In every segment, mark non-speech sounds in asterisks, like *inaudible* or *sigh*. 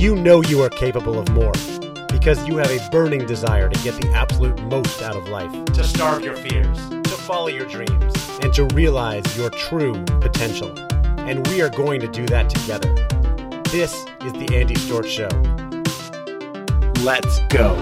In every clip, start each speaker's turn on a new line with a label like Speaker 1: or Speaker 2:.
Speaker 1: you know you are capable of more because you have a burning desire to get the absolute most out of life, to starve your fears, to follow your dreams, and to realize your true potential. And we are going to do that together. This is the Andy Storch Show. Let's go.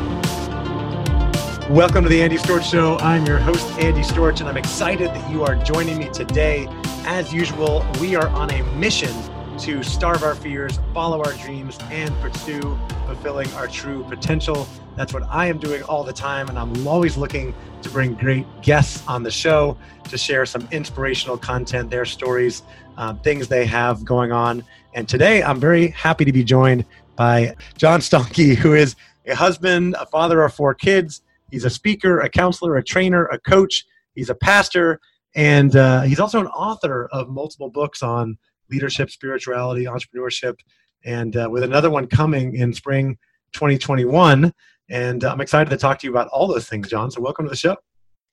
Speaker 1: Welcome to the Andy Storch Show. I'm your host, Andy Storch, and I'm excited that you are joining me today. As usual, we are on a mission to starve our fears, follow our dreams, and pursue fulfilling our true potential. That's what I am doing all the time, and I'm always looking to bring great guests on the show to share some inspirational content, their stories, uh, things they have going on. And today, I'm very happy to be joined by John Stange, who is a husband, a father of four kids. He's a speaker, a counselor, a trainer, a coach. He's a pastor, and uh, he's also an author of multiple books on leadership, spirituality, entrepreneurship, and uh, with another one coming in spring 2021. And uh, I'm excited to talk to you about all those things, John. So welcome to the show.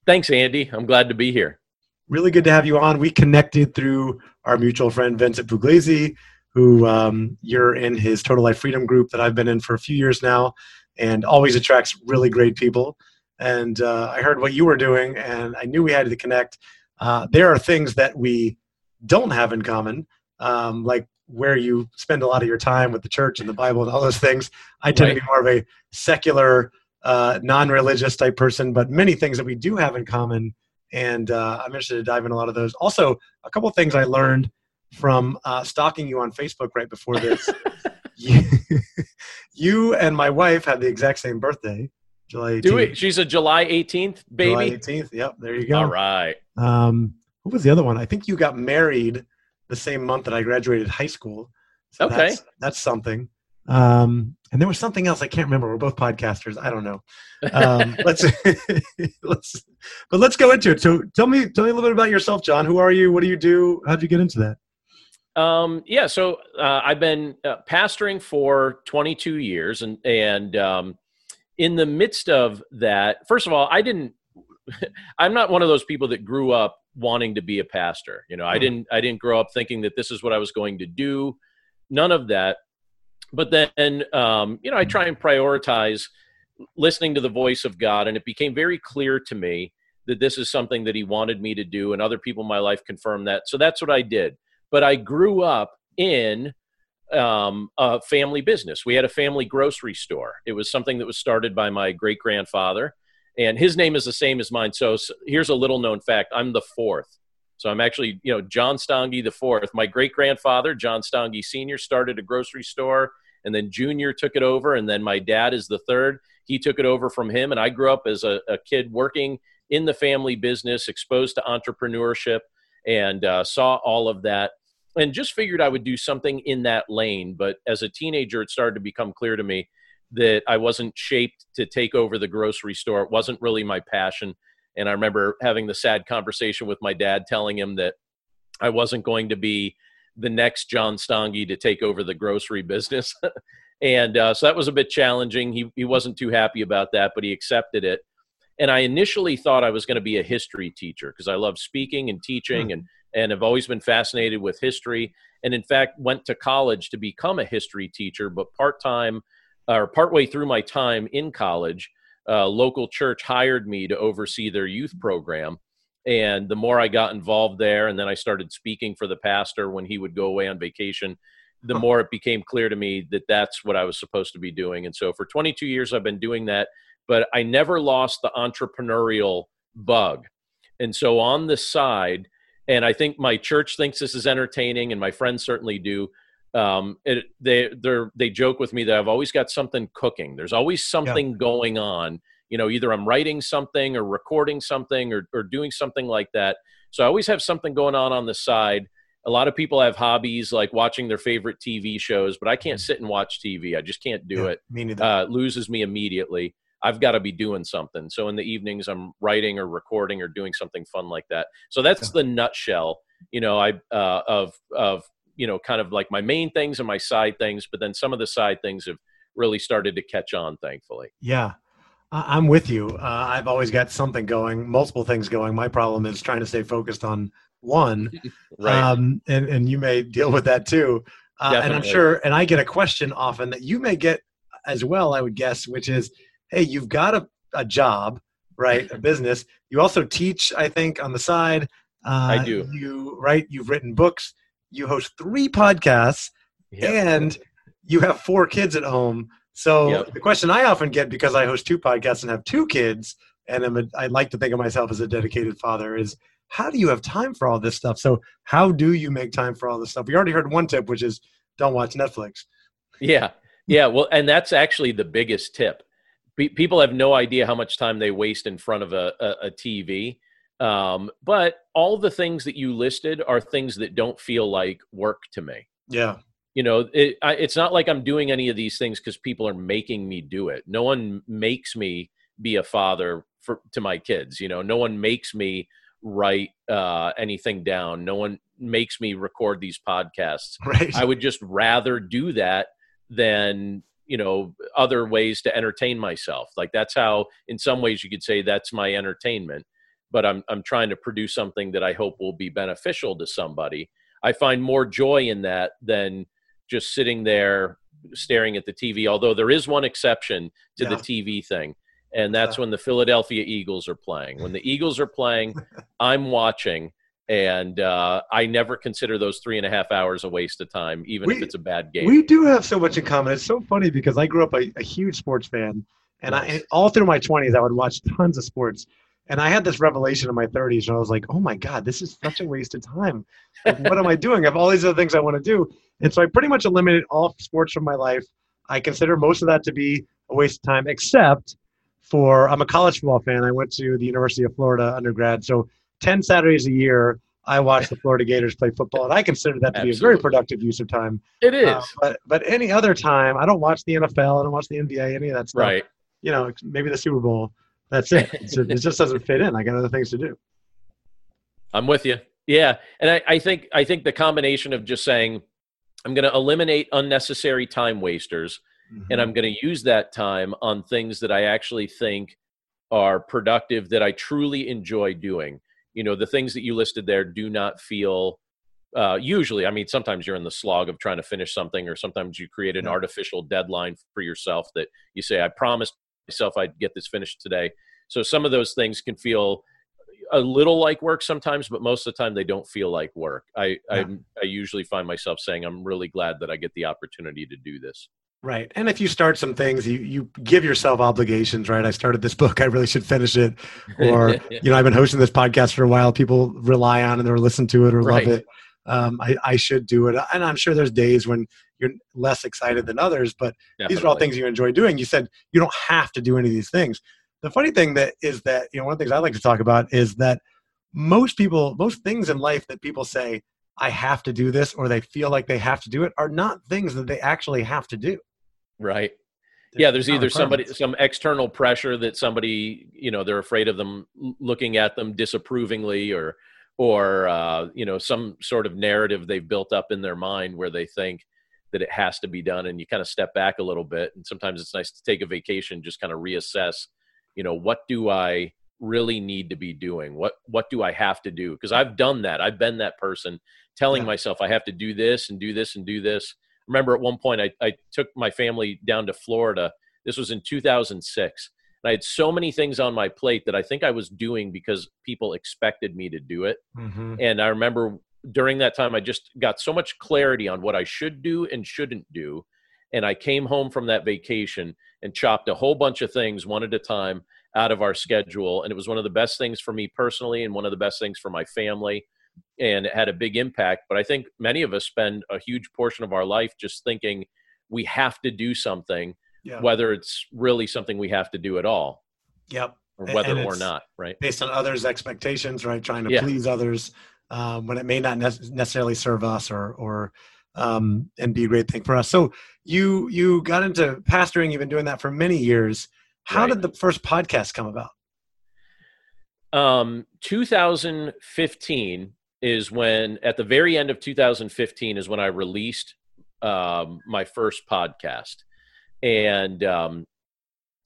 Speaker 2: Thanks, Andy. I'm glad to be here.
Speaker 1: Really good to have you on. We connected through our mutual friend Vincent Pugliese, who um, you're in his Total Life Freedom group that I've been in for a few years now, and always attracts really great people. And uh, I heard what you were doing, and I knew we had to connect. Uh, there are things that we don't have in common, um, like where you spend a lot of your time with the church and the Bible and all those things. I tend right. to be more of a secular, uh, non-religious type person, but many things that we do have in common, and uh, I'm interested to dive in a lot of those. Also, a couple of things I learned from uh, stalking you on Facebook right before this. *laughs* you, *laughs* you, and my wife had the exact same birthday, July 18th. Do we?
Speaker 2: She's a July 18th baby.
Speaker 1: July 18th. Yep. There you go.
Speaker 2: All right.
Speaker 1: Um, what was the other one? I think you got married the same month that I graduated high school.
Speaker 2: So okay,
Speaker 1: that's, that's something. Um, and there was something else I can't remember. We're both podcasters. I don't know. Um, *laughs* let's *laughs* let's but let's go into it. So tell me tell me a little bit about yourself, John. Who are you? What do you do? How'd you get into that?
Speaker 2: Um, yeah, so uh, I've been uh, pastoring for 22 years, and and um, in the midst of that, first of all, I didn't. *laughs* I'm not one of those people that grew up wanting to be a pastor. You know, I hmm. didn't I didn't grow up thinking that this is what I was going to do. None of that. But then um, you know, I try and prioritize listening to the voice of God and it became very clear to me that this is something that he wanted me to do and other people in my life confirmed that. So that's what I did. But I grew up in um, a family business. We had a family grocery store. It was something that was started by my great grandfather and his name is the same as mine. So, so here's a little known fact: I'm the fourth. So I'm actually, you know, John Stange the fourth. My great grandfather, John Stange Senior, started a grocery store, and then Junior took it over, and then my dad is the third. He took it over from him, and I grew up as a, a kid working in the family business, exposed to entrepreneurship, and uh, saw all of that, and just figured I would do something in that lane. But as a teenager, it started to become clear to me that I wasn't shaped to take over the grocery store. It wasn't really my passion. And I remember having the sad conversation with my dad, telling him that I wasn't going to be the next John Stange to take over the grocery business. *laughs* and uh, so that was a bit challenging. He, he wasn't too happy about that, but he accepted it. And I initially thought I was going to be a history teacher because I love speaking and teaching hmm. and, and have always been fascinated with history. And in fact, went to college to become a history teacher, but part time or partway through my time in college, a local church hired me to oversee their youth program. And the more I got involved there, and then I started speaking for the pastor when he would go away on vacation, the more it became clear to me that that's what I was supposed to be doing. And so for 22 years, I've been doing that, but I never lost the entrepreneurial bug. And so on the side, and I think my church thinks this is entertaining, and my friends certainly do um, it, they they they joke with me that I've always got something cooking. There's always something yeah. going on. You know, either I'm writing something or recording something or or doing something like that. So I always have something going on on the side. A lot of people have hobbies like watching their favorite TV shows, but I can't mm. sit and watch TV. I just can't do yeah, it.
Speaker 1: Me neither.
Speaker 2: Uh, loses me immediately. I've got to be doing something. So in the evenings, I'm writing or recording or doing something fun like that. So that's the nutshell, you know, I uh, of of you know kind of like my main things and my side things but then some of the side things have really started to catch on thankfully
Speaker 1: yeah i'm with you uh, i've always got something going multiple things going my problem is trying to stay focused on one *laughs*
Speaker 2: right. um,
Speaker 1: and, and you may deal with that too Uh, and I'm sure, and I get a question often that you may get as well, I would guess, which is, hey, you've got a, a job, right? *laughs* A business. You also teach, I think, on the side.
Speaker 2: Uh, I do.
Speaker 1: You right? You've written books. You host three podcasts, yep. and you have four kids at home. So yep. the question I often get because I host two podcasts and have two kids, and I'm a, I like to think of myself as a dedicated father, is how do you have time for all this stuff? So how do you make time for all this stuff? We already heard one tip, which is don't watch Netflix.
Speaker 2: Yeah, yeah. Well, and that's actually the biggest tip. people have no idea how much time they waste in front of a, a, a TV. Um, but all the things that you listed are things that don't feel like work to me.
Speaker 1: Yeah.
Speaker 2: You know it, I, it's not like i'm doing any of these things because people are making me do it. No one makes me be a father for to my kids you know? No one makes me write uh, anything down. No one makes me record these podcasts.
Speaker 1: Right.
Speaker 2: I would just rather do that than you know other ways to entertain myself. Like that's how in some ways you could say that's my entertainment but i'm i'm trying to produce something that i hope will be beneficial to somebody i find more joy in that than just sitting there staring at the TV. Although there is one exception to yeah. the TV thing, and that's yeah. when the Philadelphia Eagles are playing. When the Eagles are playing, *laughs* I'm watching, and uh, I never consider those three and a half hours a waste of time, even we, if it's a bad game.
Speaker 1: We do have so much in common. It's so funny because I grew up a, a huge sports fan, and nice. I and all through my 20s I would watch tons of sports. And I had this revelation in my 30s, and I was like, "Oh my God, this is such a waste of time. Like, what am I doing? I have all these other things I want to do." And so I pretty much eliminated all sports from my life. I consider most of that to be a waste of time, except for I'm a college football fan. I went to the University of Florida undergrad, so 10 Saturdays a year I watch the Florida Gators play football, and I consider that to be a very productive use of time.
Speaker 2: It is. Uh,
Speaker 1: but but any other time, I don't watch the NFL. I don't watch the NBA. Any of that stuff.
Speaker 2: Right.
Speaker 1: You know, maybe the Super Bowl. That's it. it just doesn't fit in. I got other things to do.
Speaker 2: I'm with you. Yeah, and I, I think I think the combination of just saying I'm going to eliminate unnecessary time wasters mm-hmm. and I'm going to use that time on things that I actually think are productive that I truly enjoy doing. You know, the things that you listed there do not feel uh, usually, I mean, sometimes you're in the slog of trying to finish something, or sometimes you create an yeah. artificial deadline for yourself that you say, I promised myself I'd get this finished today. So some of those things can feel a little like work sometimes, but most of the time they don't feel like work. I, yeah. I, I usually find myself saying, I'm really glad that I get the opportunity to do this.
Speaker 1: Right. And if you start some things, you, you give yourself obligations, right? I started this *laughs* book. I really should finish it. Or, *laughs* you know, I've been hosting this podcast for a while. People rely on it or listen to it or right. love it. Um, I, I should do it. And I'm sure there's days when you're less excited than others, but Definitely. these are all things you enjoy doing. You said you don't have to do any of these things the funny thing that is that you know one of the things I like to talk about is that most people, most things in life that people say I have to do this or they feel like they have to do it are not things that they actually have to do.
Speaker 2: Right. yeah, there's either somebody some external pressure that somebody you know they're afraid of them looking at them disapprovingly or or uh, you know some sort of narrative they've built up in their mind where they think that it has to be done and you kind of step back a little bit and sometimes it's nice to take a vacation just kind of reassess you know what do i really need to be doing? What what do i have to do? Because i've done that. I've been that person telling yeah. myself i have to do this and do this and do this. Remember at one point I, I took my family down to florida. This was in 2006 and i had so many things on my plate that i think i was doing because people expected me to do it. Mm-hmm. and i remember during that time i just got so much clarity on what i should do and shouldn't do and i came home from that vacation and chopped a whole bunch of things one at a time out of our schedule. And it was one of the best things for me personally and one of the best things for my family. And it had a big impact. But I think many of us spend a huge portion of our life just thinking we have to do something, yeah. whether it's really something we have to do at all.
Speaker 1: Yep.
Speaker 2: Or whether or not, right?
Speaker 1: Based on others' expectations, right? Trying to yeah. please others um, when it may not ne- necessarily serve us or, or um, and be a great thing for us. So you you got into pastoring. You've been doing that for many years. How right. did the first podcast come about?
Speaker 2: Um, 2015 is when, at the very end of 2015, is when I released um, my first podcast, and um,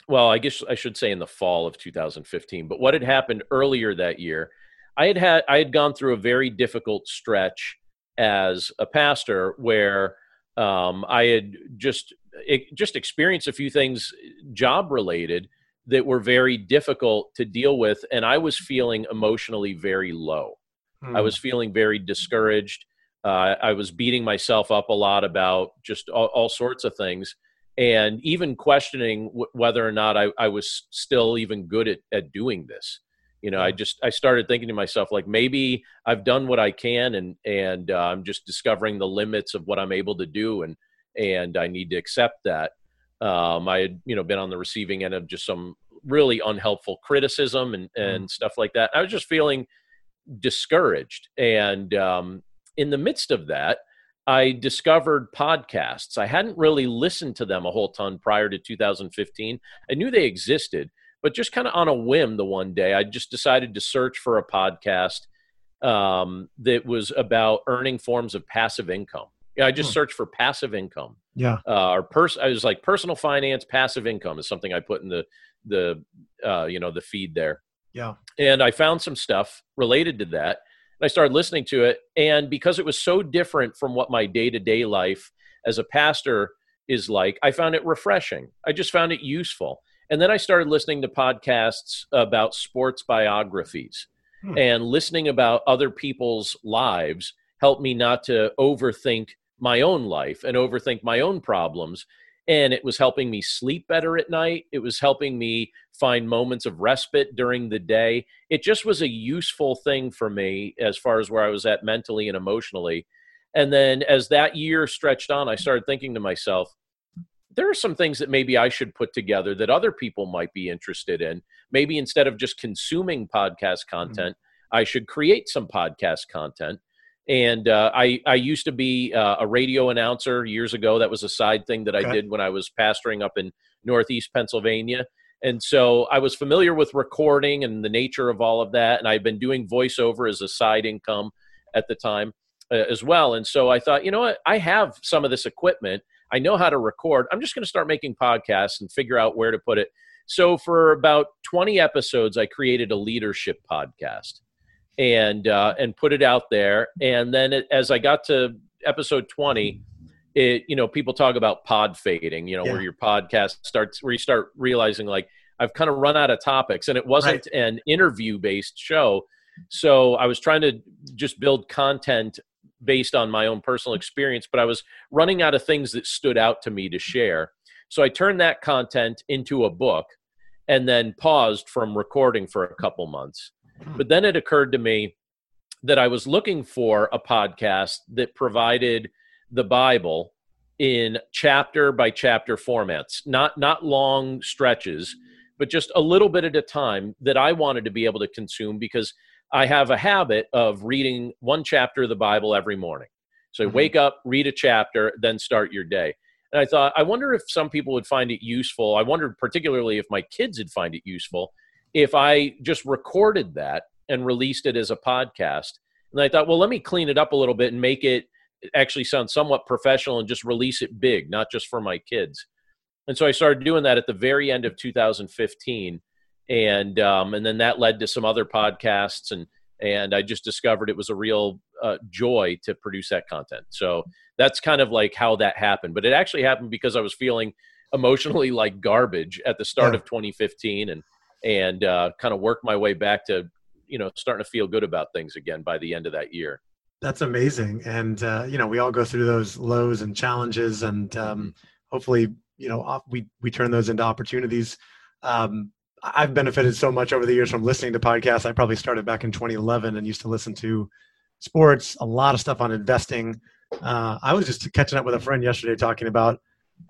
Speaker 2: well, I guess I should say in the fall of 2015. But what had happened earlier that year, I had had I had gone through a very difficult stretch as a pastor where Um, I had just it, just experienced a few things job related that were very difficult to deal with, and I was feeling emotionally very low. Mm. I was feeling very discouraged. Uh, I was beating myself up a lot about just all, all sorts of things, and even questioning w- whether or not I, I, was still even good at, at doing this. You know, I just I started thinking to myself like maybe I've done what I can, and and uh, I'm just discovering the limits of what I'm able to do, and and I need to accept that. Um, I had you know been on the receiving end of just some really unhelpful criticism and and mm. stuff like that. I was just feeling discouraged, and um, in the midst of that, I discovered podcasts. I hadn't really listened to them a whole ton prior to 2015. I knew they existed, but just kind of on a whim, the one day I just decided to search for a podcast um, that was about earning forms of passive income. Yeah, I just hmm. searched for passive income.
Speaker 1: Yeah.
Speaker 2: Uh, or pers- I was like personal finance, passive income is something I put in the the uh, you know the feed there.
Speaker 1: Yeah.
Speaker 2: And I found some stuff related to that. And I started listening to it, and because it was so different from what my day to day life as a pastor is like, I found it refreshing. I just found it useful. And then I started listening to podcasts about sports biographies. Hmm. and listening about other people's lives helped me not to overthink my own life and overthink my own problems. And it was helping me sleep better at night. It was helping me find moments of respite during the day. It just was a useful thing for me as far as where i was at mentally and emotionally. And then as that year stretched on i started thinking to myself there are some things that maybe i should put together that other people might be interested in maybe instead of just consuming podcast mm-hmm. content mm-hmm. i should create some podcast content and uh, I I used to be uh, a radio announcer years ago. That was a side thing that I did when I was pastoring up in Northeast Pennsylvania. And so I was familiar with recording and the nature of all of that. And I've been doing voiceover as a side income at the time uh, as well. And so I thought, you know what? I have some of this equipment. I know how to record. I'm just going to start making podcasts and figure out where to put it. So for about 20 episodes, I created a leadership podcast and uh, and put it out there. And then it, as I got to episode twenty, it you know people talk about pod fading. You know yeah. where your podcast starts where you start realizing like I've kind of run out of topics, and it wasn't right. an interview based show. So I was trying to just build content based on my own personal experience, but I was running out of things that stood out to me to share. So I turned that content into a book and then paused from recording for a couple months. Hmm. But then it occurred to me that I was looking for a podcast that provided the Bible in chapter by chapter formats, not not long stretches, but just a little bit at a time that I wanted to be able to consume because I have a habit of reading one chapter of the Bible every morning. So mm-hmm. wake up, read a chapter, then start your day. And I thought, I wonder if some people would find it useful. I wondered particularly if my kids would find it useful if I just recorded that and released it as a podcast. And I thought, well, let me clean it up a little bit and make it actually sound somewhat professional and just release it big, not just for my kids. And so I started doing that at the very end of 2015, and um, and then that led to some other podcasts, and and I just discovered it was a real uh, joy to produce that content. So that's kind of like how that happened. But it actually happened because I was feeling emotionally like garbage at the start yeah. of 2015, and and uh, kind of work my way back to you know starting to feel good about things again by the end of that year
Speaker 1: that's amazing and uh, you know we all go through those lows and challenges and um, mm-hmm. hopefully you know we we turn those into opportunities um, i've benefited so much over the years from listening to podcasts i probably started back in 2011 and used to listen to sports a lot of stuff on investing uh, i was just catching up with a friend yesterday talking about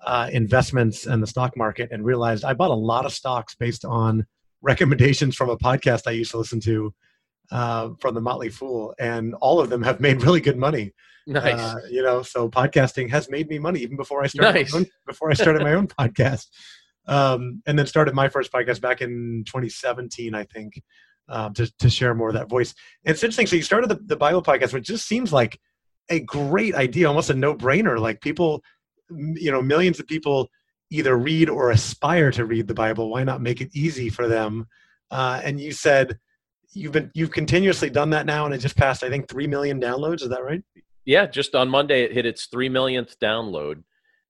Speaker 1: uh, investments and the stock market and realized i bought a lot of stocks based on *laughs* recommendations from a podcast I used to listen to uh, from the Motley Fool, and all of them have *laughs* made really good money.
Speaker 2: Nice, uh,
Speaker 1: you know. So podcasting has made me money even before I started nice. own, before I started my *laughs* own podcast, um, and then started my first podcast back in 2017, I think, um, to to share more of that voice. And it's interesting. So you started the, the Bible podcast, which just seems like a great idea, almost a no brainer. Like people, you know, millions of people either read or aspire to read the Bible, why not make it easy for them? Uh, and you said you've been you've continuously done that now, and it just passed I think three million downloads. Is that right?
Speaker 2: yeah, just on Monday it hit its three millionth download,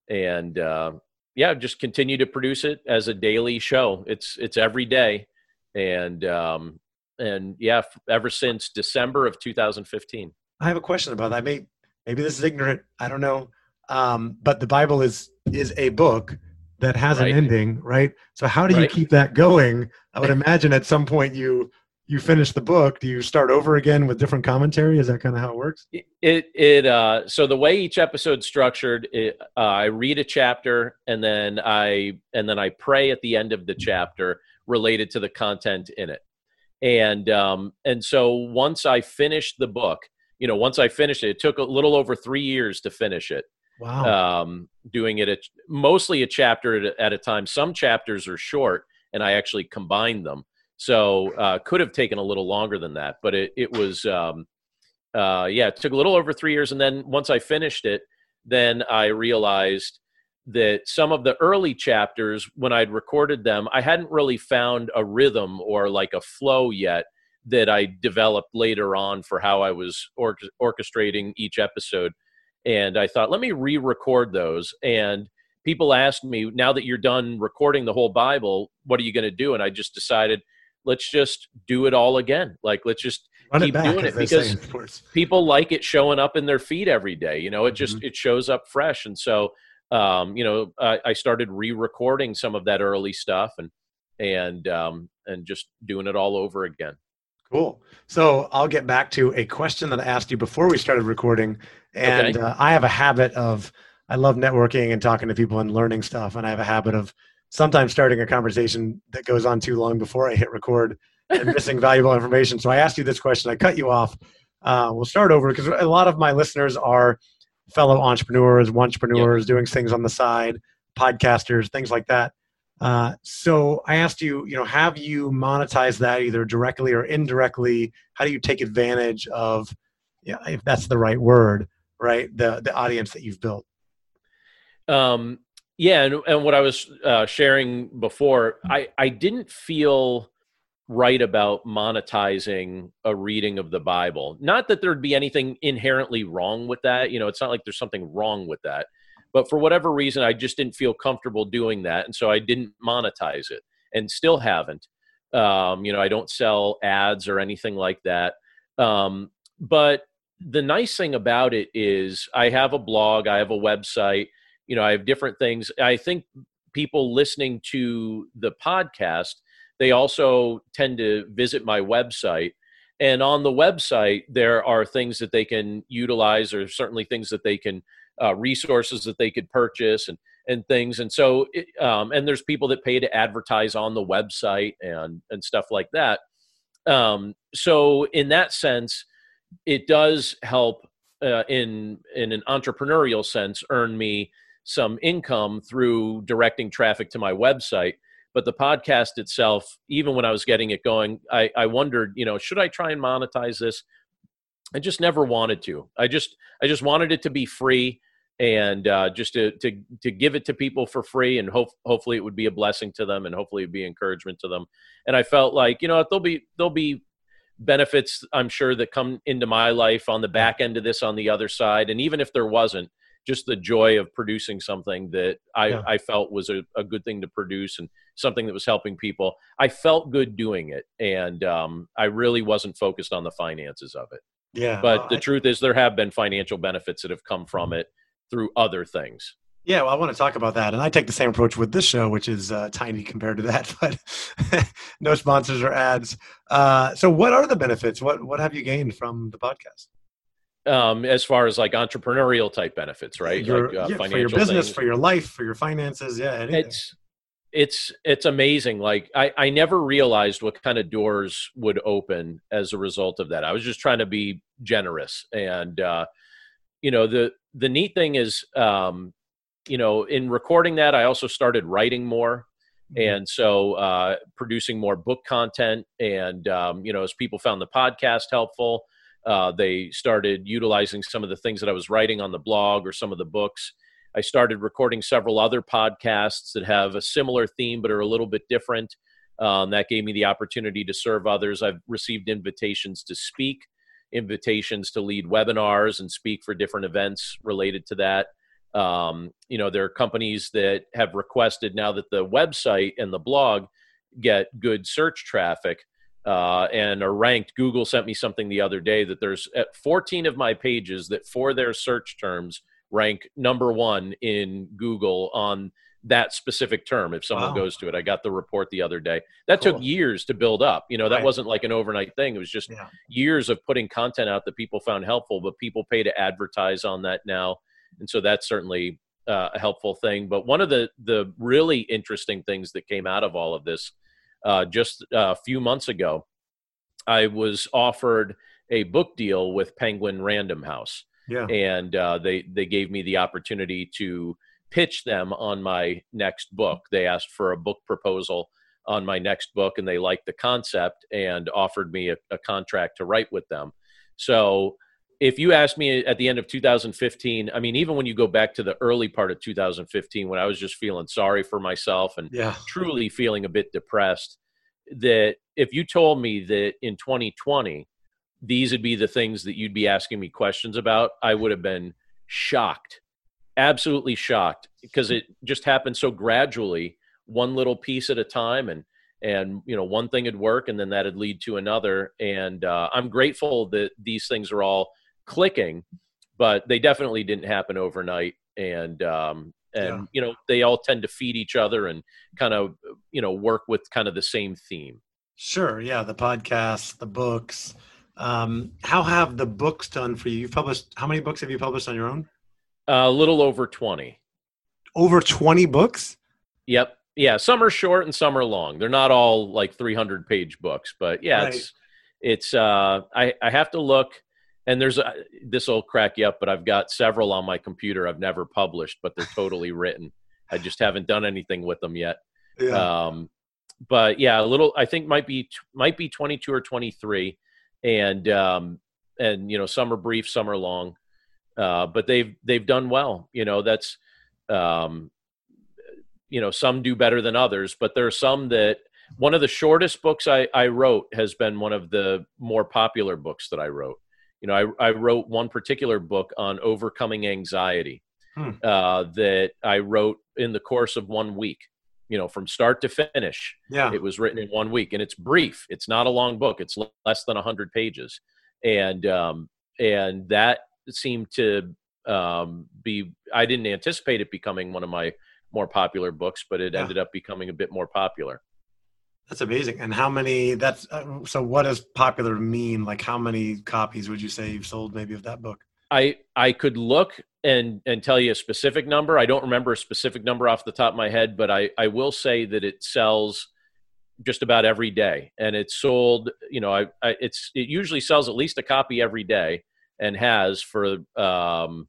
Speaker 2: and uh, yeah, just continue to produce it as a daily show. It's it's every day, and um, and yeah, ever since December of 2015.
Speaker 1: I have a question about that. Maybe maybe this is ignorant. I don't know. Um, but the Bible is is a book that has right. an ending, right? So how do you keep that going? I would imagine at some point you you finish the book. Do you start over again with different commentary? Is that kind of how it works?
Speaker 2: It it uh, so the way each episode's structured, it, uh, I read a chapter and then I and then I pray at the end of the chapter related to the content in it, and um, and so once I finished the book, you know, once I finished it, it took a little over three years to finish it.
Speaker 1: Wow.
Speaker 2: Um, doing it at, mostly a chapter at a, time. Some chapters are short, and I actually combine them. So uh, could have taken a little longer than that, but it it was um, uh, yeah, it took a little over three years. And then once I finished it, then I realized that some of the early chapters, when I'd recorded them, I hadn't really found a rhythm or like a flow yet that I developed later on for how I was or- orchestrating each episode and I thought, let me re-record those. And people asked me, now that you're done recording the whole Bible, what are you going to do? And I just decided, let's just do it all again. Like, let's just
Speaker 1: Run
Speaker 2: keep
Speaker 1: it back,
Speaker 2: doing it because people like it showing up in their feed every day. You know, it just mm-hmm. it shows up fresh, and so um, you know, I, I started re-recording some of that early stuff and and um, and just doing it all over again.
Speaker 1: Cool. So I'll get back to a question that I asked you before we started recording, and okay. uh, I have a habit of I love networking and talking to people and learning stuff, and I have a habit of sometimes starting a conversation that goes on too long before I hit record and missing *laughs* valuable information. So I asked you this question. I cut you off. Uh, we'll start over because a lot of my listeners are fellow entrepreneurs, entrepreneurs yep. doing things on the side, podcasters, things like that. Uh, so I asked you, you know, have you monetized that either directly or indirectly? How do you take advantage of, yeah, if that's the right word, right, the the audience that you've built?
Speaker 2: Um, yeah, and, and what I was uh, sharing before, I I didn't feel right about monetizing a reading of the Bible. Not that there'd be anything inherently wrong with that. You know, it's not like there's something wrong with that. But for whatever reason, I just didn't feel comfortable doing that. And so I didn't monetize it and still haven't. Um, you know, I don't sell ads or anything like that. Um, but the nice thing about it is I have a blog, I have a website, you know, I have different things. I think people listening to the podcast, they also tend to visit my website. And on the website, there are things that they can utilize, or certainly things that they can uh, resources that they could purchase and and things and so it, um, and there's people that pay to advertise on the website and and stuff like that um, so in that sense it does help uh, in in an entrepreneurial sense earn me some income through directing traffic to my website but the podcast itself even when i was getting it going i, I wondered you know should i try and monetize this? I just never wanted to. I just i just wanted it to be free and uh, just to, to to give it to people for free and hope hopefully it would be a blessing to them and hopefully it'd be encouragement to them. And i felt like you know there'll be there'll be benefits i'm sure that come into my life on the back end of this on the other side. And even if there wasn't just the joy of producing something that i yeah. i felt was a, a, good thing to produce and something that was helping people i felt good doing it and um, i really wasn't focused on the finances of it
Speaker 1: yeah
Speaker 2: but the I, truth is there have been financial benefits that have come from it through other things.
Speaker 1: Yeah, well, I want to talk about that, and I take the same approach with this show, which is uh, tiny compared to that, *laughs* but *laughs* no sponsors or ads. Uh, so, what are the benefits? What what have you gained from the podcast?
Speaker 2: Um, as far as like entrepreneurial type benefits, right?
Speaker 1: Your,
Speaker 2: like,
Speaker 1: uh, yeah, for your business, things. for your life, for your finances, yeah. Anything.
Speaker 2: It's it's it's amazing. Like I I never realized what kind of doors would open as a result of that. I was just trying to be generous and. uh you know the the neat thing is um, you know in recording that i also started writing more mm-hmm. and so uh, producing more book content and um, you know as people found the podcast helpful uh, they started utilizing some of the things that i was writing on the blog or some of the books i started recording several other podcasts that have a similar theme but are a little bit different um, that gave me the opportunity to serve others i've received invitations to speak invitations to lead webinars and speak for different events related to that. Um, you know, there are companies that have requested now that the website and the blog get good search traffic uh, and are ranked. Google sent me something the other day that there's at 14 of my pages that for their search terms rank number one in Google on that specific term if someone wow. goes to it. I got the report the other day. That cool. took years to build up. You know, that right. wasn't like an overnight thing. It was just yeah. years of putting content out that people found helpful, but people pay to advertise on that now. And so that's certainly uh, a helpful thing. But one of the the really interesting things that came out of all of this uh, just a few months ago, I was offered a book deal with Penguin Random House.
Speaker 1: Yeah.
Speaker 2: And uh, they they gave me the opportunity to pitch them on my next book. They asked for a book proposal on my next book, and they liked the concept and offered me a, a contract to write with them. So if you asked me at the end of 2015, I mean, even when you go back to the early part of 2015, when I was just feeling sorry for myself and
Speaker 1: yeah.
Speaker 2: truly feeling a bit depressed, that if you told me that in 2020, these would be the things that you'd be asking me questions about, I would have been shocked, absolutely shocked, because it just happened so gradually, one little piece at a time. And and you know one thing would work and then that'd lead to another and uh, i'm grateful that these things are all clicking, but they definitely didn't happen overnight. And um, and yeah. you know they all tend to feed each other and kind of you know work with kind of the same theme.
Speaker 1: Sure. Yeah. The podcasts, the books. Um, how have the books done for you? You've published how many books have you published on your own?
Speaker 2: Uh, a little over twenty.
Speaker 1: Over twenty books.
Speaker 2: Yep. Yeah. Some are short and some are long. They're not all like three hundred page books, but yeah, right. it's it's. Uh, I I have to look and there's a this will crack you up but i've got several on my computer i've never published but they're totally written. I just haven't done anything with them yet. Yeah. um but yeah a little i think might be might be 22 or 23 and um and you know some are brief some are long. Uh but they've they've done well. You know that's um you know some do better than others but there are some that one of the shortest books I, I wrote has been one of the more popular books that I wrote you know, I, I wrote one particular book on overcoming anxiety hmm. uh, that I wrote in the course of one week. You know, from start to finish.
Speaker 1: Yeah,
Speaker 2: it was written in one week, and it's brief. It's not a long book. It's less than hundred pages, and um, and that seemed to um, be. I didn't anticipate it becoming one of my more popular books, but it yeah. ended up becoming a bit more popular.
Speaker 1: That's amazing. And how many? That's uh, so. What does popular mean? Like, how many copies would you say you've sold, maybe, of that book?
Speaker 2: I I could look and and tell you a specific number. I don't remember a specific number off the top of my head, but I I will say that it sells just about every day, and it's sold. You know, I, I it's it usually sells at least a copy every day, and has for um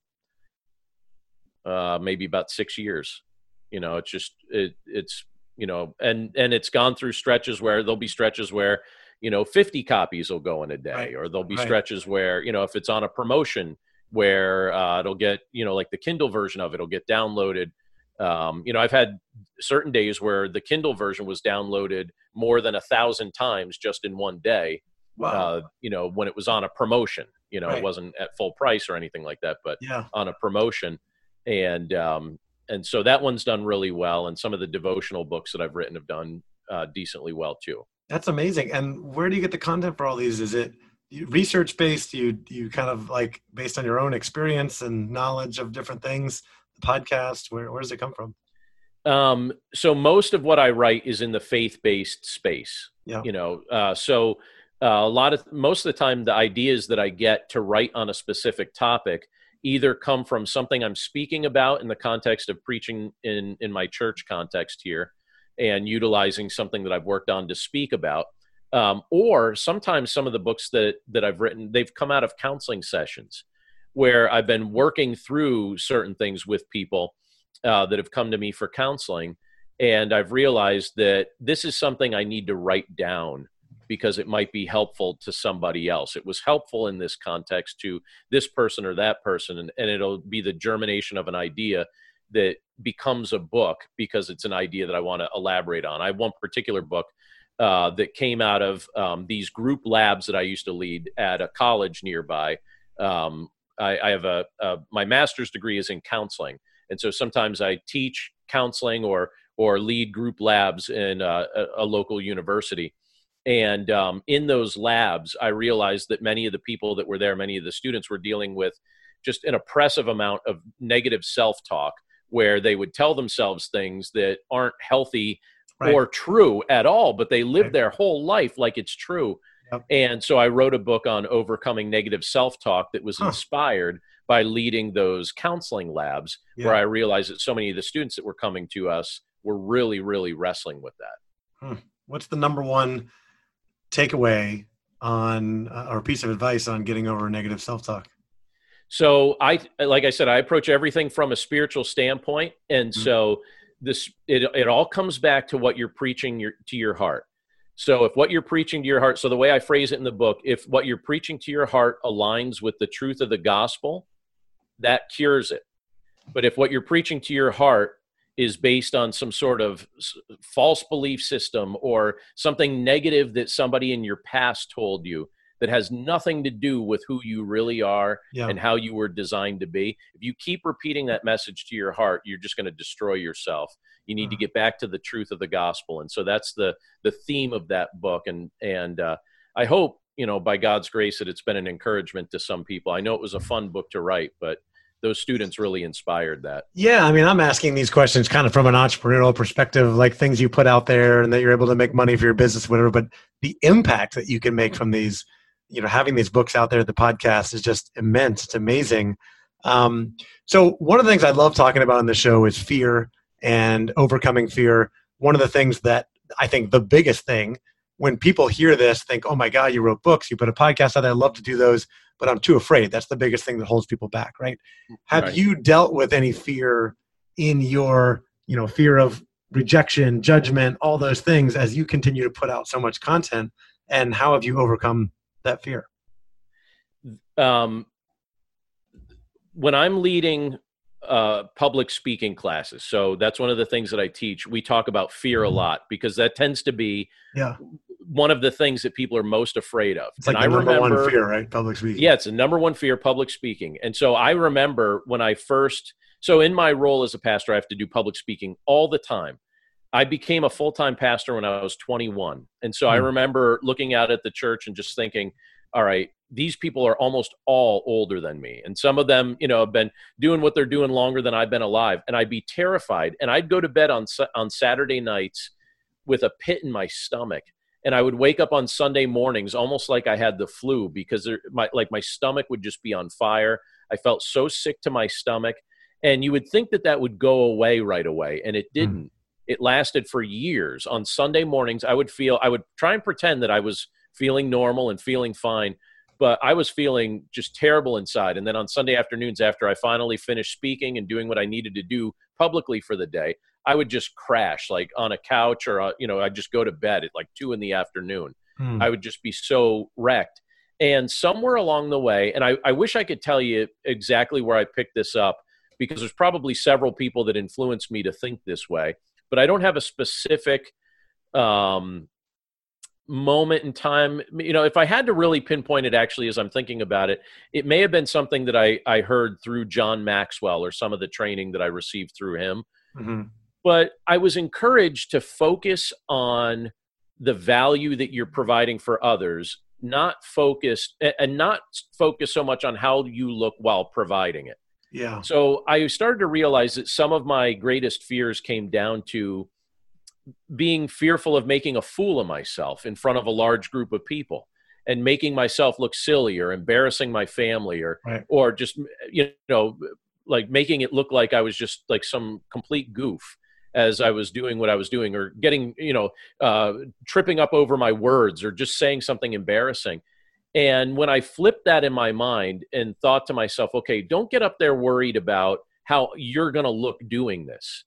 Speaker 2: uh maybe about six years. You know, it's just it it's you know, and and it's gone through stretches where there'll be stretches where you know 50 copies will go in a day, right. or there'll be right. stretches where you know if it's on a promotion where uh, it'll get you know like the Kindle version of it will get downloaded. Um, you know, I've had certain days where the Kindle version was downloaded more than a thousand times just in one day. Wow. Uh, you know, when it was on a promotion, you know, right. it wasn't at full price or anything like that, but
Speaker 1: yeah.
Speaker 2: on a promotion. And um, and so that one's done really well and some of the devotional books that i've written have done uh, decently well too.
Speaker 1: That's amazing. And where do you get the content for all these? Is it research based you you kind of like based on your own experience and knowledge of different things the podcast where, where does it come from?
Speaker 2: Um, so most of what i write is in the faith-based space
Speaker 1: yeah.
Speaker 2: you know uh, so uh, a lot of most of the time the ideas that i get to write on a specific topic either come from something I'm speaking about in the context of preaching in in my church context here, and utilizing something that I've worked on to speak about, um, or sometimes some of the books that that I've written they've come out of counseling sessions where I've been working through certain things with people uh, that have come to me for counseling, and I've realized that this is something I need to write down because it might be helpful to somebody else. It was helpful in this context to this person or that person, and, and it'll be the germination of an idea that becomes a book because it's an idea that I want to elaborate on. I have one particular book uh, that came out of um, these group labs that I used to lead at a college nearby. Um, I, I, have a, a, my master's degree is in counseling, and so sometimes I teach counseling or or lead group labs in uh, a, a, local university. And um, in those labs, I realized that many of the people that were there, many of the students were dealing with just an oppressive amount of negative self talk where they would tell themselves things that aren't healthy right. or true at all, but they live right. their whole life like it's true. Yep. And so I wrote a book on overcoming negative self talk that was huh. inspired by leading those counseling labs yeah. where I realized that so many of the students that were coming to us were really, really wrestling with that.
Speaker 1: Hmm. What's the number one takeaway on uh, or piece of advice on getting over negative self talk?
Speaker 2: So I, like I said, I approach everything from a spiritual standpoint, and mm-hmm. so this it it all comes back to what you're preaching your, to your heart. So if what you're preaching to your heart, so the way I phrase it in the book, if what you're preaching to your heart aligns with the truth of the gospel, that cures it. But if what you're preaching to your heart is based on some sort of false belief system or something negative that somebody in your past told you that has nothing to do with who you really are yeah. and how you were designed to be. If you keep repeating that message to your heart, you're just going to destroy yourself. You need uh-huh. to get back to the truth of the gospel, and so that's the the theme of that book. And and uh, I hope you know by God's grace that it's been an encouragement to some people. I know it was a fun book to write, but those students really inspired that.
Speaker 1: Yeah, I mean, I'm asking these questions kind of from an entrepreneurial perspective, like things you put out there and that you're able to make money for your business, whatever. But the impact that you can make from these, you know, having these books out there, the podcast is just immense. It's amazing. Um, so one of the things I love talking about on the show is fear and overcoming fear. One of the things that I think the biggest thing when people hear this, think, "Oh my God, you wrote books, you put a podcast out. I'd love to do those." but I'm too afraid. That's the biggest thing that holds people back, right? Have right. you dealt with any fear in your, you know, fear of rejection, judgment, all those things as you continue to put out so much content? And how have you overcome that fear? Um,
Speaker 2: when I'm leading uh, public speaking classes, so that's one of the things that I teach. We talk about fear a mm-hmm. lot because that tends to be yeah one of the things that people are most afraid of.
Speaker 1: It's like and the I number remember, one fear, right? Public speaking.
Speaker 2: Yeah, it's the number one fear, public speaking. And so I remember when I first, so in my role as a pastor, I have to do public speaking all the time. I became a full time pastor when I was 21. And so hmm. I remember looking out at the church and just thinking, all right, these people are almost all older than me. And some of them, you know, have been doing what they're doing longer than I've been alive. And I'd be terrified. And I'd go to bed on, on Saturday nights with a pit in my stomach and I would wake up on Sunday mornings almost like I had the flu because there, my like my stomach would just be on fire. I felt so sick to my stomach, and you would think that that would go away right away, and it didn't. Mm. It lasted for years. On Sunday mornings, I would feel I would try and pretend that I was feeling normal and feeling fine, but I was feeling just terrible inside. And then on Sunday afternoons, after I finally finished speaking and doing what I needed to do publicly for the day, I would just crash like on a couch or, uh, you know, I'd just go to bed at like two in the afternoon. Hmm. I would just be so wrecked. And somewhere along the way, and I, I wish I could tell you exactly where I picked this up because there's probably several people that influenced me to think this way, but I don't have a specific um, moment in time. You know, if I had to really pinpoint it actually as I'm thinking about it, it may have been something that I, I heard through John Maxwell or some of the training that I received through him. Mm-hmm but I was encouraged to focus on the value that you're providing for others, not focus and not focus so much on how you look while providing it.
Speaker 1: Yeah.
Speaker 2: So I started to realize that some of my greatest fears came down to being fearful of making a fool of myself in front of a large group of people and making myself look silly or embarrassing my family or right. or just you know like making it look like I was just like some complete goof as I was doing what I was doing, or getting, you know, uh, tripping up over my words, or just saying something embarrassing. And when I flipped that in my mind and thought to myself, okay, don't get up there worried about how you're going to look doing this.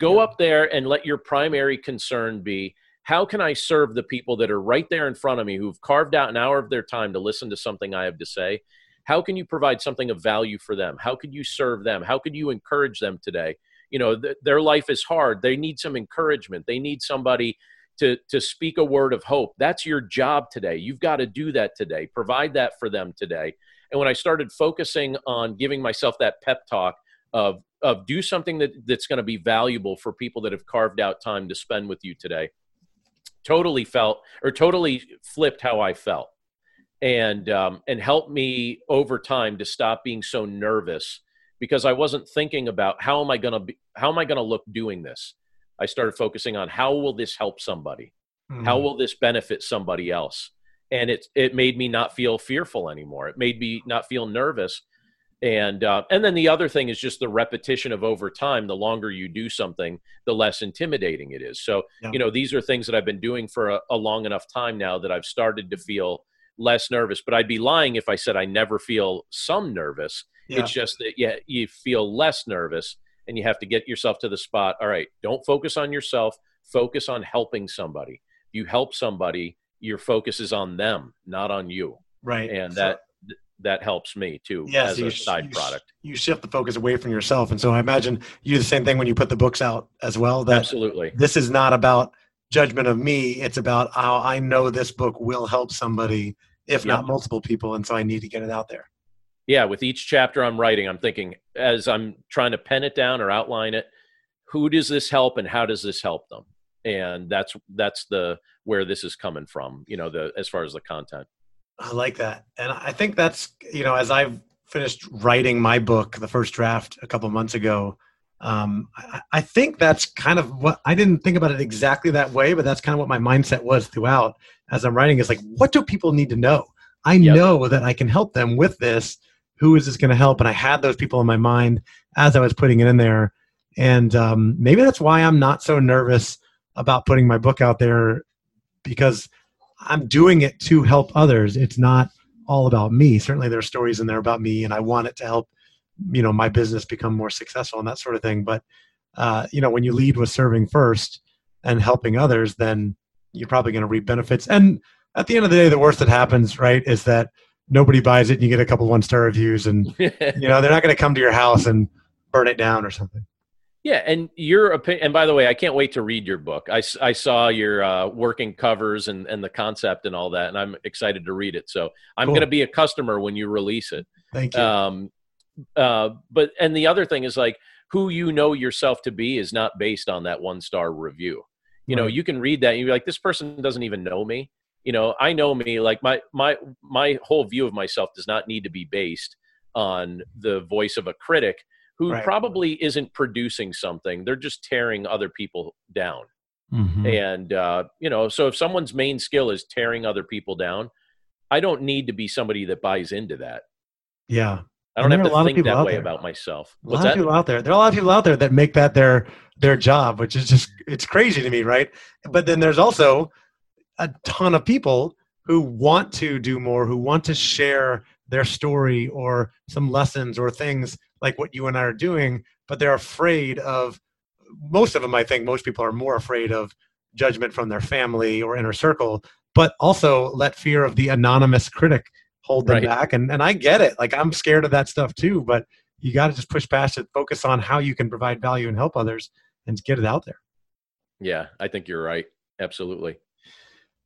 Speaker 2: Go yeah. up there and let your primary concern be how can I serve the people that are right there in front of me who've carved out an hour of their time to listen to something I have to say? How can you provide something of value for them? How could you serve them? How could you encourage them today? You know th- their life is hard. They need some encouragement. They need somebody to to speak a word of hope. That's your job today. You've got to do that today. Provide that for them today. And when i started focusing on giving myself that pep talk of of do something that that's going to be valuable for people that have carved out time to spend with you today totally felt or totally flipped how i felt. And um, and helped me over time to stop being so nervous because I wasn't thinking about how am I going to be how am I going to look doing this. I started focusing on how will this help somebody? Mm-hmm. How will this benefit somebody else? And it it made me not feel fearful anymore. It made me not feel nervous. And uh, and then the other thing is just the repetition of over time. The longer you do something, the less intimidating it is. So yeah. you know these are things that I've been doing for a, a long enough time now that I've started to feel less nervous. But I'd be lying if I said I never feel some nervous. Yeah. It's just that yeah, you feel less nervous and you have to get yourself to the spot. All right, don't focus on yourself, focus on helping somebody. You help somebody, your focus is on them, not on you.
Speaker 1: Right.
Speaker 2: And so, that that helps me too yeah, as so a side
Speaker 1: you,
Speaker 2: product.
Speaker 1: You shift the focus away from yourself. And so I imagine you do the same thing when you put the books out as well. That
Speaker 2: Absolutely.
Speaker 1: This is not about judgment of me. It's about how I know this book will help somebody if not multiple people. And so I need to get it out there.
Speaker 2: Yeah, with each chapter I'm writing, I'm thinking as I'm trying to pen it down or outline it, who does this help and how does this help them? And that's that's the where this is coming from, you know, the as far as the content.
Speaker 1: I like that. And I think that's, you know, as I've finished writing my book, the first draft a couple months ago, um, I, I, think that's kind of what I didn't think about it exactly that way, but that's kind of what my mindset was throughout as I'm writing. Is like, what do people need to know? I yep. know that I can help them with this. Who is this going to help? And I had those people in my mind as I was putting it in there, and um, maybe that's why I'm not so nervous about putting my book out there because I'm doing it to help others. It's not all about me. Certainly, there are stories in there about me, and I want it to help you know my business become more successful and that sort of thing but uh, you know when you lead with serving first and helping others then you're probably going to reap benefits and at the end of the day the worst that happens right is that nobody buys it and you get a couple one star reviews and *laughs* you know they're not going to come to your house and burn it down or something
Speaker 2: yeah, and your opinion. And by the way, I can't wait to read your book. I, I saw your uh, working covers and, and the concept and all that, and I'm excited to read it. So I'm cool. going to be a customer when you release it.
Speaker 1: Thank you. Um,
Speaker 2: uh, but and the other thing is like who you know yourself to be is not based on that one star review. You right. know, you can read that and you're like, this person doesn't even know me. You know, I know me. Like my my my whole view of myself does not need to be based on the voice of a critic who right. probably isn't producing something. They're just tearing other people down. Mm-hmm. And uh, you know, so if someone's main skill is tearing other people down, I don't need to be somebody that buys into that.
Speaker 1: Yeah,
Speaker 2: I don't have to think that way there. about myself.
Speaker 1: What's a lot that? of people out there. There are a lot of people out there that make that their their job, which is just it's crazy to me, right? But then there's also a ton of people who want to do more, who want to share their story or some lessons or things like what you and I are doing, but they're afraid of most of them I think most people are more afraid of judgment from their family or inner circle, but also let fear of the anonymous critic hold them right. back. And and I get it. Like I'm scared of that stuff too, but you got to just push past it, focus on how you can provide value and help others and get it out there.
Speaker 2: Yeah, I think you're right. Absolutely.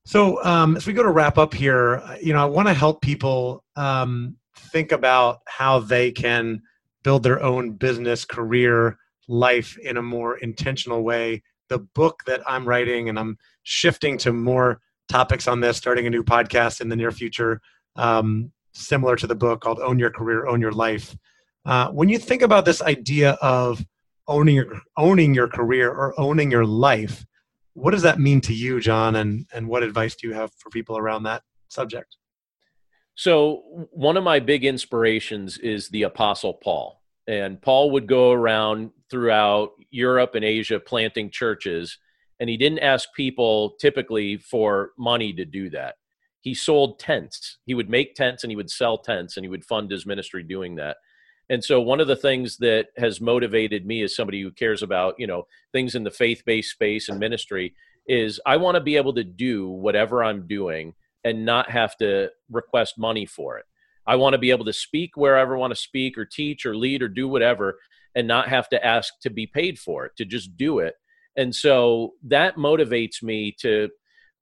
Speaker 1: So um, as we go to wrap up here, you know, I want to help people um, think about how they can build their own business, career, life in a more intentional way. The book that I'm writing, and I'm shifting to more topics on this, starting a new podcast in the near future um, similar to the book called Own Your Career, Own Your Life. Uh, when you think about this idea of owning your owning your career or owning your life, what does that mean to you, John? And and what advice do you have for people around that subject?
Speaker 2: So one of my big inspirations is the Apostle Paul, and Paul would go around throughout Europe and Asia planting churches, and he didn't ask people typically for money to do that he sold tents. He would make tents and he would sell tents and he would fund his ministry doing that. And so one of the things that has motivated me as somebody who cares about, you know, things in the faith-based space and ministry is I want to be able to do whatever I'm doing and not have to request money for it. I want to be able to speak wherever I want to speak or teach or lead or do whatever and not have to ask to be paid for it, to just do it and so that motivates me to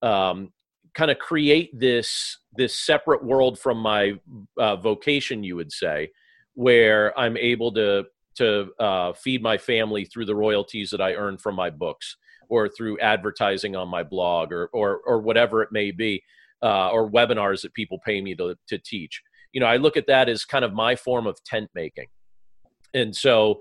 Speaker 2: um, kind of create this this separate world from my uh, vocation, you would say, where I'm able to to uh, feed my family through the royalties that I earn from my books or through advertising on my blog or or, or whatever it may be, uh, or webinars that people pay me to to teach. You know, I look at that as kind of my form of tent making, and so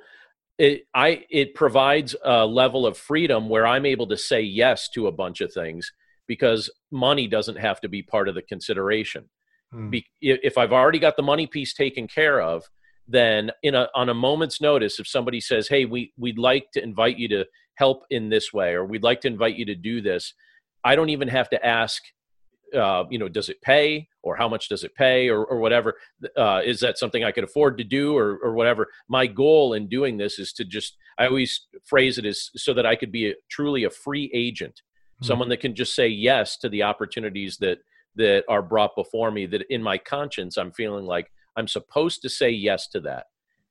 Speaker 2: it I it provides a level of freedom where I'm able to say yes to a bunch of things because money doesn't have to be part of the consideration. Hmm. Be, if I've already got the money piece taken care of, then in a on a moment's notice, if somebody says, "Hey, we we'd like to invite you to help in this way," or "We'd like to invite you to do this," I don't even have to ask. Uh, you know, does it pay, or how much does it pay, or, or whatever? Uh, is that something I could afford to do, or, or whatever? My goal in doing this is to just. I always phrase it as so that I could be a, truly a free agent, mm-hmm. someone that can just say yes to the opportunities that that are brought before me. That in my conscience, I'm feeling like I'm supposed to say yes to that.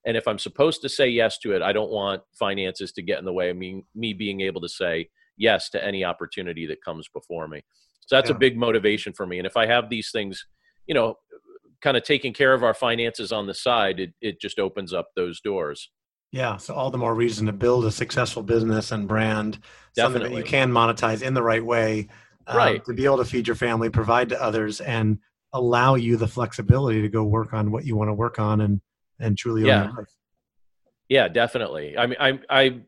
Speaker 2: And if I'm supposed to say yes to it, I don't want finances to get in the way of me, me being able to say yes to any opportunity that comes before me. So that's yeah. a big motivation for me. And if I have these things, you know, kind of taking care of our finances on the side, it, it just opens up those doors.
Speaker 1: Yeah. So all the more reason to build a successful business and brand, Definitely. something that you can monetize in the right way, um, right. to be able to feed your family, provide to others, and allow you the flexibility to go work on what you want to work on and and truly
Speaker 2: yeah. own your life. Yeah, definitely. I mean, I'm I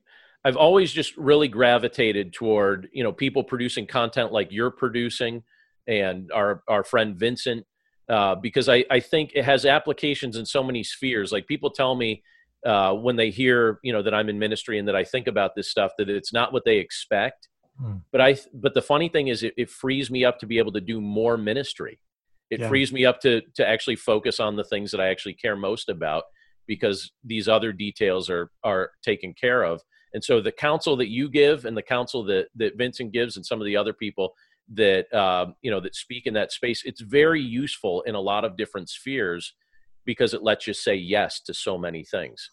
Speaker 2: I've always just really gravitated toward you know people producing content like you're producing, and our our friend Vincent, uh, because I I think it has applications in so many spheres. Like people tell me uh, when they hear you know that I'm in ministry and that I think about this stuff that it's not what they expect. Hmm. But I but the funny thing is it, it frees me up to be able to do more ministry it yeah. frees me up to to actually focus on the things that I actually care most about because these other details are are taken care of. And so the counsel that you give and the counsel that that Vincent gives and some of the other people that um, you know that speak in that space, it's very useful in a lot of different spheres because it lets you say yes to so many things.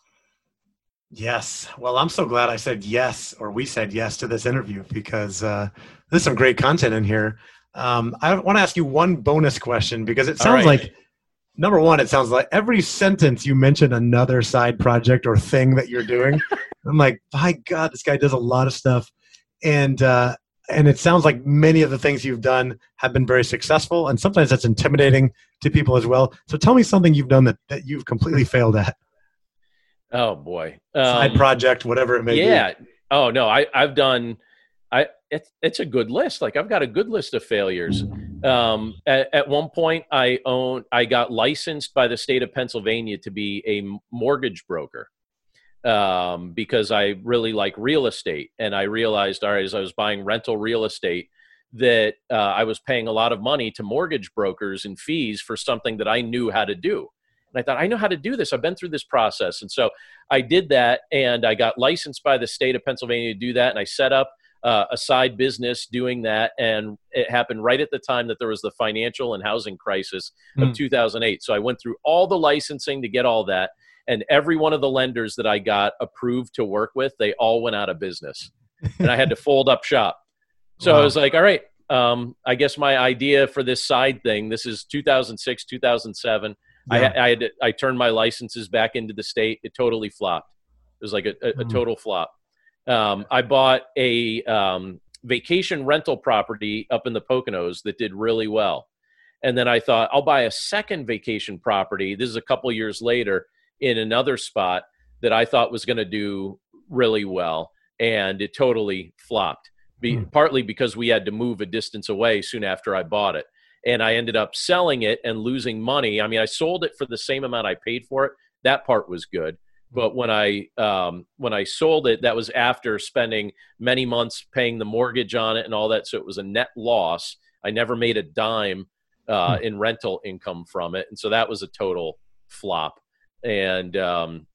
Speaker 1: Yes. Well, I'm so glad I said yes, or we said yes to this interview because uh, there's some great content in here. Um, I want to ask you one bonus question because it sounds right. like number one, it sounds like every sentence you mention another side project or thing that you're doing. *laughs* I'm like, by God, this guy does a lot of stuff, and uh, and it sounds like many of the things you've done have been very successful, and sometimes that's intimidating to people as well. So tell me something you've done that that you've completely failed at.
Speaker 2: Oh boy,
Speaker 1: um, side project, whatever it may
Speaker 2: yeah. be. Yeah. Oh no, I I've done I it's it's a good list. Like I've got a good list of failures. Um, at, at, one point, I own I got licensed by the state of Pennsylvania to be a mortgage broker um, because I really like real estate, and I realized, all right, as I was buying rental real estate, that uh, I was paying a lot of money to mortgage brokers and fees for something that I knew how to do. And I thought, I know how to do this. I've been through this process. And so I did that and I got licensed by the state of Pennsylvania to do that. And I set up uh, a side business doing that, and it happened right at the time that there was the financial and housing crisis of mm. 2008. So I went through all the licensing to get all that, and every one of the lenders that I got approved to work with, they all went out of business, *laughs* and I had to fold up shop. So wow. I was like, all right, um, I guess my idea for this side thing. This is 2006, 2007. Yeah. I, I, had to, I turned my licenses back into the state. It totally flopped. It was like a, a, a hmm. total flop. Um, I bought a um, vacation rental property up in the Poconos that did really well. And then I thought, I'll buy a second vacation property. This is a couple years later in another spot that I thought was going to do really well. And it totally flopped, Be, hmm. partly because we had to move a distance away soon after I bought it. And I ended up selling it and losing money. I mean, I sold it for the same amount I paid for it. That part was good but when I um, when I sold it, that was after spending many months paying the mortgage on it and all that. So it was a net loss. I never made a dime uh, hmm. in rental income from it, and so that was a total flop. And um,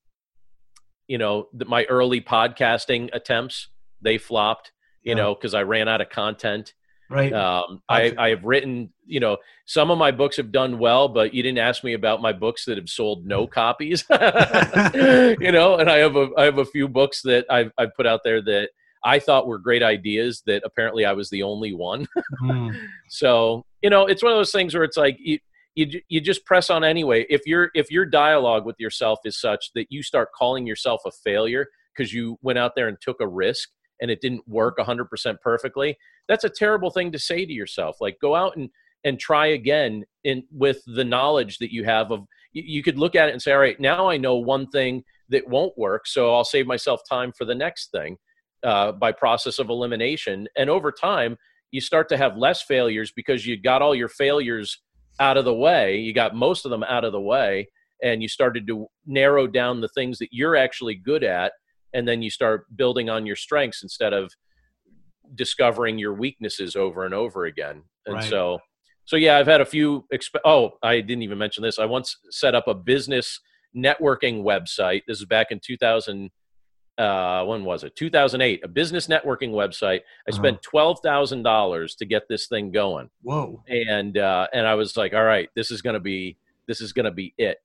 Speaker 2: you know, the, my early podcasting attempts they flopped. You yeah. know, because I ran out of content.
Speaker 1: Right.
Speaker 2: Um, I, I have written, you know, some of my books have done well, but you didn't ask me about my books that have sold no copies. *laughs* *laughs* you know, and I have a I have a few books that I've I've put out there that I thought were great ideas that apparently I was the only one. *laughs*
Speaker 1: Mm.
Speaker 2: so you know, it's one of those things where it's like you, you you just press on anyway. If your if your dialogue with yourself is such that you start calling yourself a failure because you went out there and took a risk and it didn't work 100% perfectly, that's a terrible thing to say to yourself. Like go out and and try again in with the knowledge that you have of you, could look at it and say, all right, now I know one thing that won't work, so I'll save myself time for the next thing uh, by process of elimination. And over time, you start to have less failures because you got all your failures out of the way. You got most of them out of the way, and you started to narrow down the things that you're actually good at, and then you start building on your strengths instead of discovering your weaknesses over and over again. And
Speaker 1: Right.
Speaker 2: so, so yeah, I've had a few. Exp- oh, I didn't even mention this. I once set up a business networking website. This is back in 2000. Uh, when was it? 2008. A business networking website. I
Speaker 1: Uh-huh.
Speaker 2: spent twelve thousand dollars to get this thing going
Speaker 1: Whoa.
Speaker 2: and uh, and I was like, all right, this is gonna be this is gonna be it,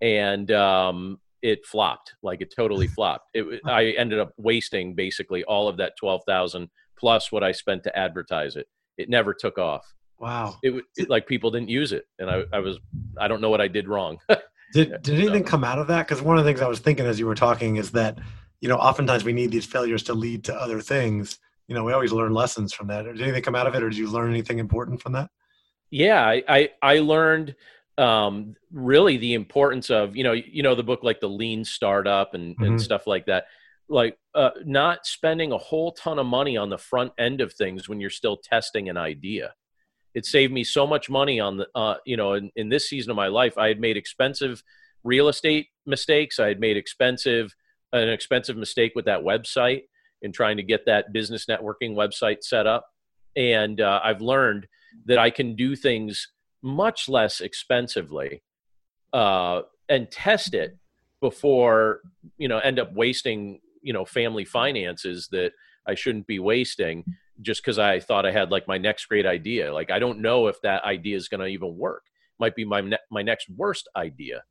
Speaker 2: and um, it flopped, like it totally *laughs* flopped. It I ended up wasting basically all of that twelve thousand plus what I spent to advertise it. It never took off.
Speaker 1: Wow.
Speaker 2: It, it like people didn't use it, and I I was I don't know what I did wrong. *laughs*
Speaker 1: Did, did anything come out of that? Because one of the things I was thinking as you were talking is that, you know, oftentimes we need these failures to lead to other things. You know, we always learn lessons from that. Did anything come out of it, or did you learn anything important from that?
Speaker 2: yeah i i, I learned um, really the importance of you know you know the book like the lean startup and,
Speaker 1: Mhm.
Speaker 2: and stuff like that. Like uh, not spending a whole ton of money on the front end of things when you're still testing an idea. It saved me so much money on the uh, you know in, in this season of my life. I had made expensive real estate mistakes. I had made expensive an expensive mistake with that website in trying to get that business networking website set up. And uh, i've learned that i can do things much less expensively uh, and test it before you know end up wasting you know family finances that i shouldn't be wasting just because i thought i had like my next great idea. Like i don't know if that idea is going to even work. Might be my ne- my next worst idea.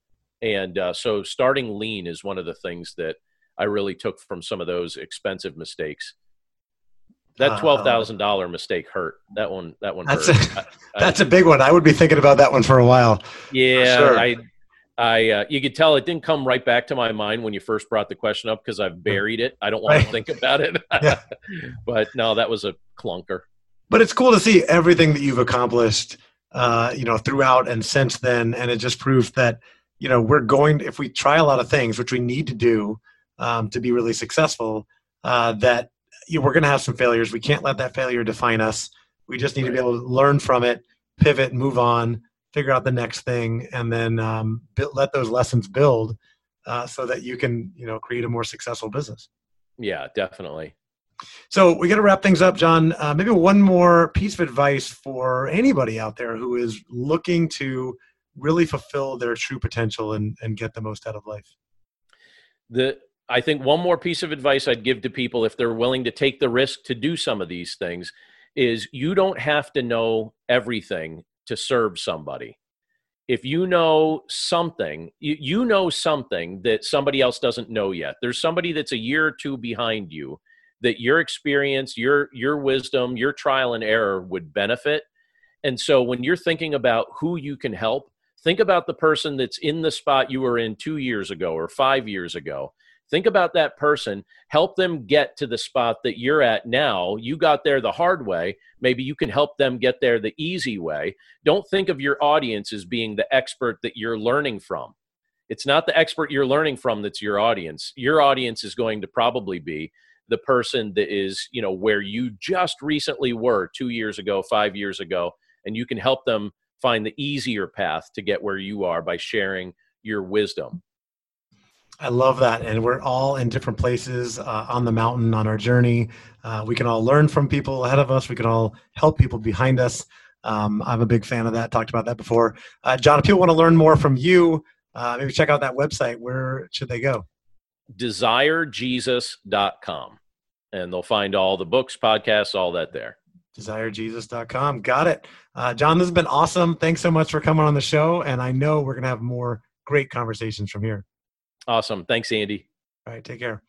Speaker 2: And uh, so starting lean is one of the things that i really took from some of those expensive mistakes that twelve thousand dollar mistake hurt. That one. That one
Speaker 1: That's
Speaker 2: hurt.
Speaker 1: a-
Speaker 2: I- I-
Speaker 1: That's a big one. I would be thinking about that one for a while.
Speaker 2: yeah.
Speaker 1: sure.
Speaker 2: I. I. Uh, you could tell it didn't come right back to my mind when you first brought the question up because I've buried it. I don't want
Speaker 1: Right.
Speaker 2: to think about it. *laughs*
Speaker 1: Yeah. *laughs*
Speaker 2: but no, that was a clunker.
Speaker 1: But it's cool to see everything that you've accomplished, uh, you know, throughout and since then, and it just proves that you know we're going. If we try a lot of things, which we need to do um, to be really successful, uh, that you know, we're going to have some failures. We can't let that failure define us. We just need to be able to learn from it, pivot, move on, figure out the next thing, and then um, let those lessons build, uh, so that you can you know create a more successful business.
Speaker 2: Yeah, definitely.
Speaker 1: So we got to wrap things up, John. Uh, maybe one more piece of advice for anybody out there who is looking to really fulfill their true potential and, and get the most out of life.
Speaker 2: the I think one more piece of advice I'd give to people if they're willing to take the risk to do some of these things is you don't have to know everything to serve somebody. If you know something, you, you know something that somebody else doesn't know yet. There's somebody that's a year or two behind you that your experience, your your wisdom, your trial and error would benefit. And so when you're thinking about who you can help, think about the person that's in the spot you were in 2 years ago or 5 years ago think about that person. Help them get to the spot that you're at now. You got there the hard way. Maybe you can help them get there the easy way. Don't think of your audience as being the expert that you're learning from. It's not the expert you're learning from that's your audience. Your audience is going to probably be the person that is you know where you just recently were 2 years ago 5 years ago and you can help them find the easier path to get where you are by sharing your wisdom
Speaker 1: I love that. And we're all in different places uh, on the mountain on our journey. Uh, we can all learn from people ahead of us, we can all help people behind us. Um, I'm a big fan of that. Talked about that before. Uh, John, if people want to learn more from you, uh, maybe check out that website. Where should they go?
Speaker 2: desirejesus.com and they'll find all the books podcasts all that there
Speaker 1: desirejesus.com. Got it. Uh, John, this has been awesome. Thanks so much for coming on the show. And I know we're going to have more great conversations from here.
Speaker 2: Awesome thanks andy
Speaker 1: All right, take care.